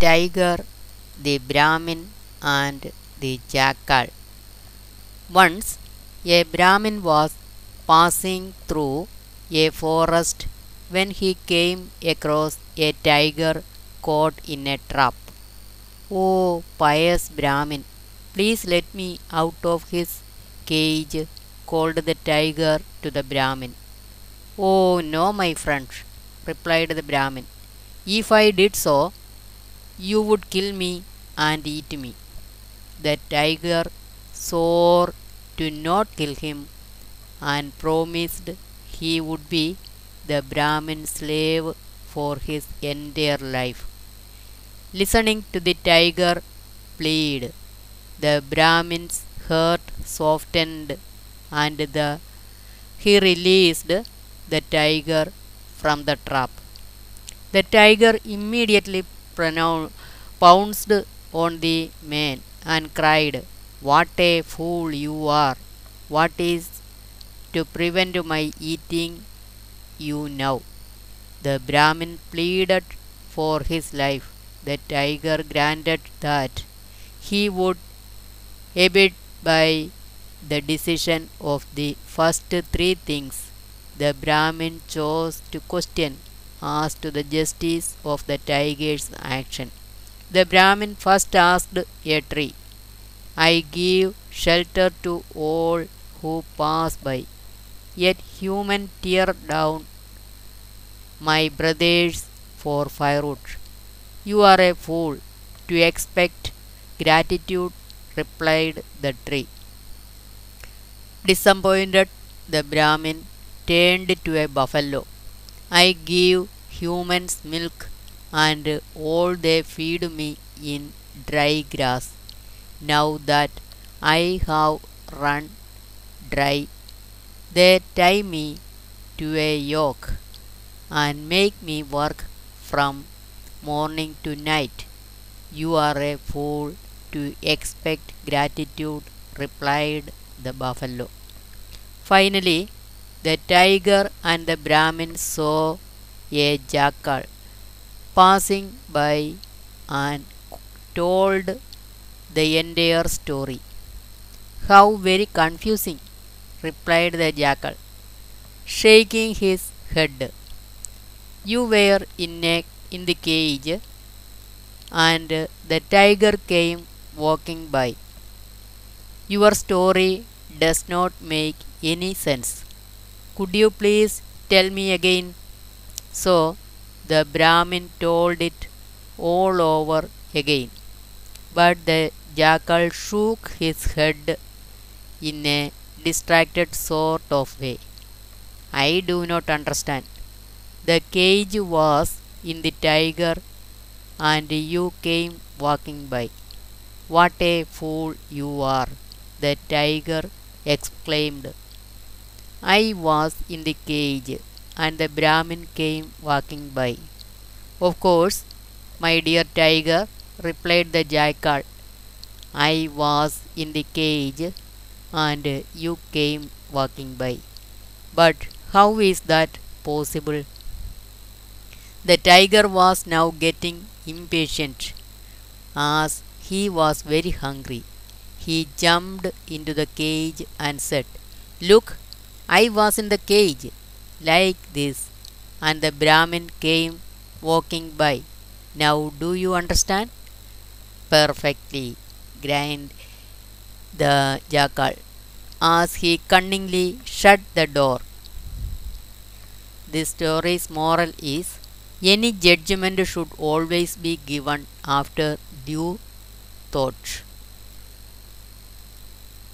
tiger, the Brahmin, and the jackal. Once a Brahmin was passing through a forest when he came across a tiger caught in a trap. Oh, pious Brahmin, please let me out of his cage, called the tiger to the Brahmin. Oh, no, my friend, replied the Brahmin. If I did so, you would kill me and eat me. The tiger swore to not kill him and promised he would be the Brahmin's slave for his entire life. Listening to the tiger plead, the Brahmin's heart softened and the, he released the tiger from the trap. The tiger immediately pounced on the man and cried, What a fool you are! What is to prevent my eating you now? The Brahmin pleaded for his life. The tiger granted that he would abide by the decision of the first three things. The Brahmin chose to question as to the justice of the tiger's action. The Brahmin first asked a tree, I give shelter to all who pass by, yet human tear down my brothers for firewood. You are a fool to expect gratitude, replied the tree. Disappointed, the Brahmin turned to a buffalo. I give humans milk, and all they feed me in dry grass. Now that I have run dry, they tie me to a yoke and make me work from morning to night. You are a fool to expect gratitude, replied the buffalo. Finally, the tiger and the Brahmin saw a jackal passing by and told the entire story. How very confusing, replied the jackal, shaking his head. You were in, a, in the cage, and the tiger came walking by. Your story does not make any sense. Could you please tell me again? So the Brahmin told it all over again. But the jackal shook his head in a distracted sort of way. I do not understand. The cage was in the tiger, and you came walking by. What a fool you are! The tiger exclaimed. I was in the cage, and the Brahmin came walking by. Of course, my dear tiger, replied the jackal, I was in the cage, and you came walking by. But how is that possible? The tiger was now getting impatient, as he was very hungry. He jumped into the cage and said, Look, I was in the cage, like this, and the Brahmin came walking by. Now, do you understand? Perfectly, grinned the jackal, as he cunningly shut the door. This story's moral is any judgment should always be given after due thought.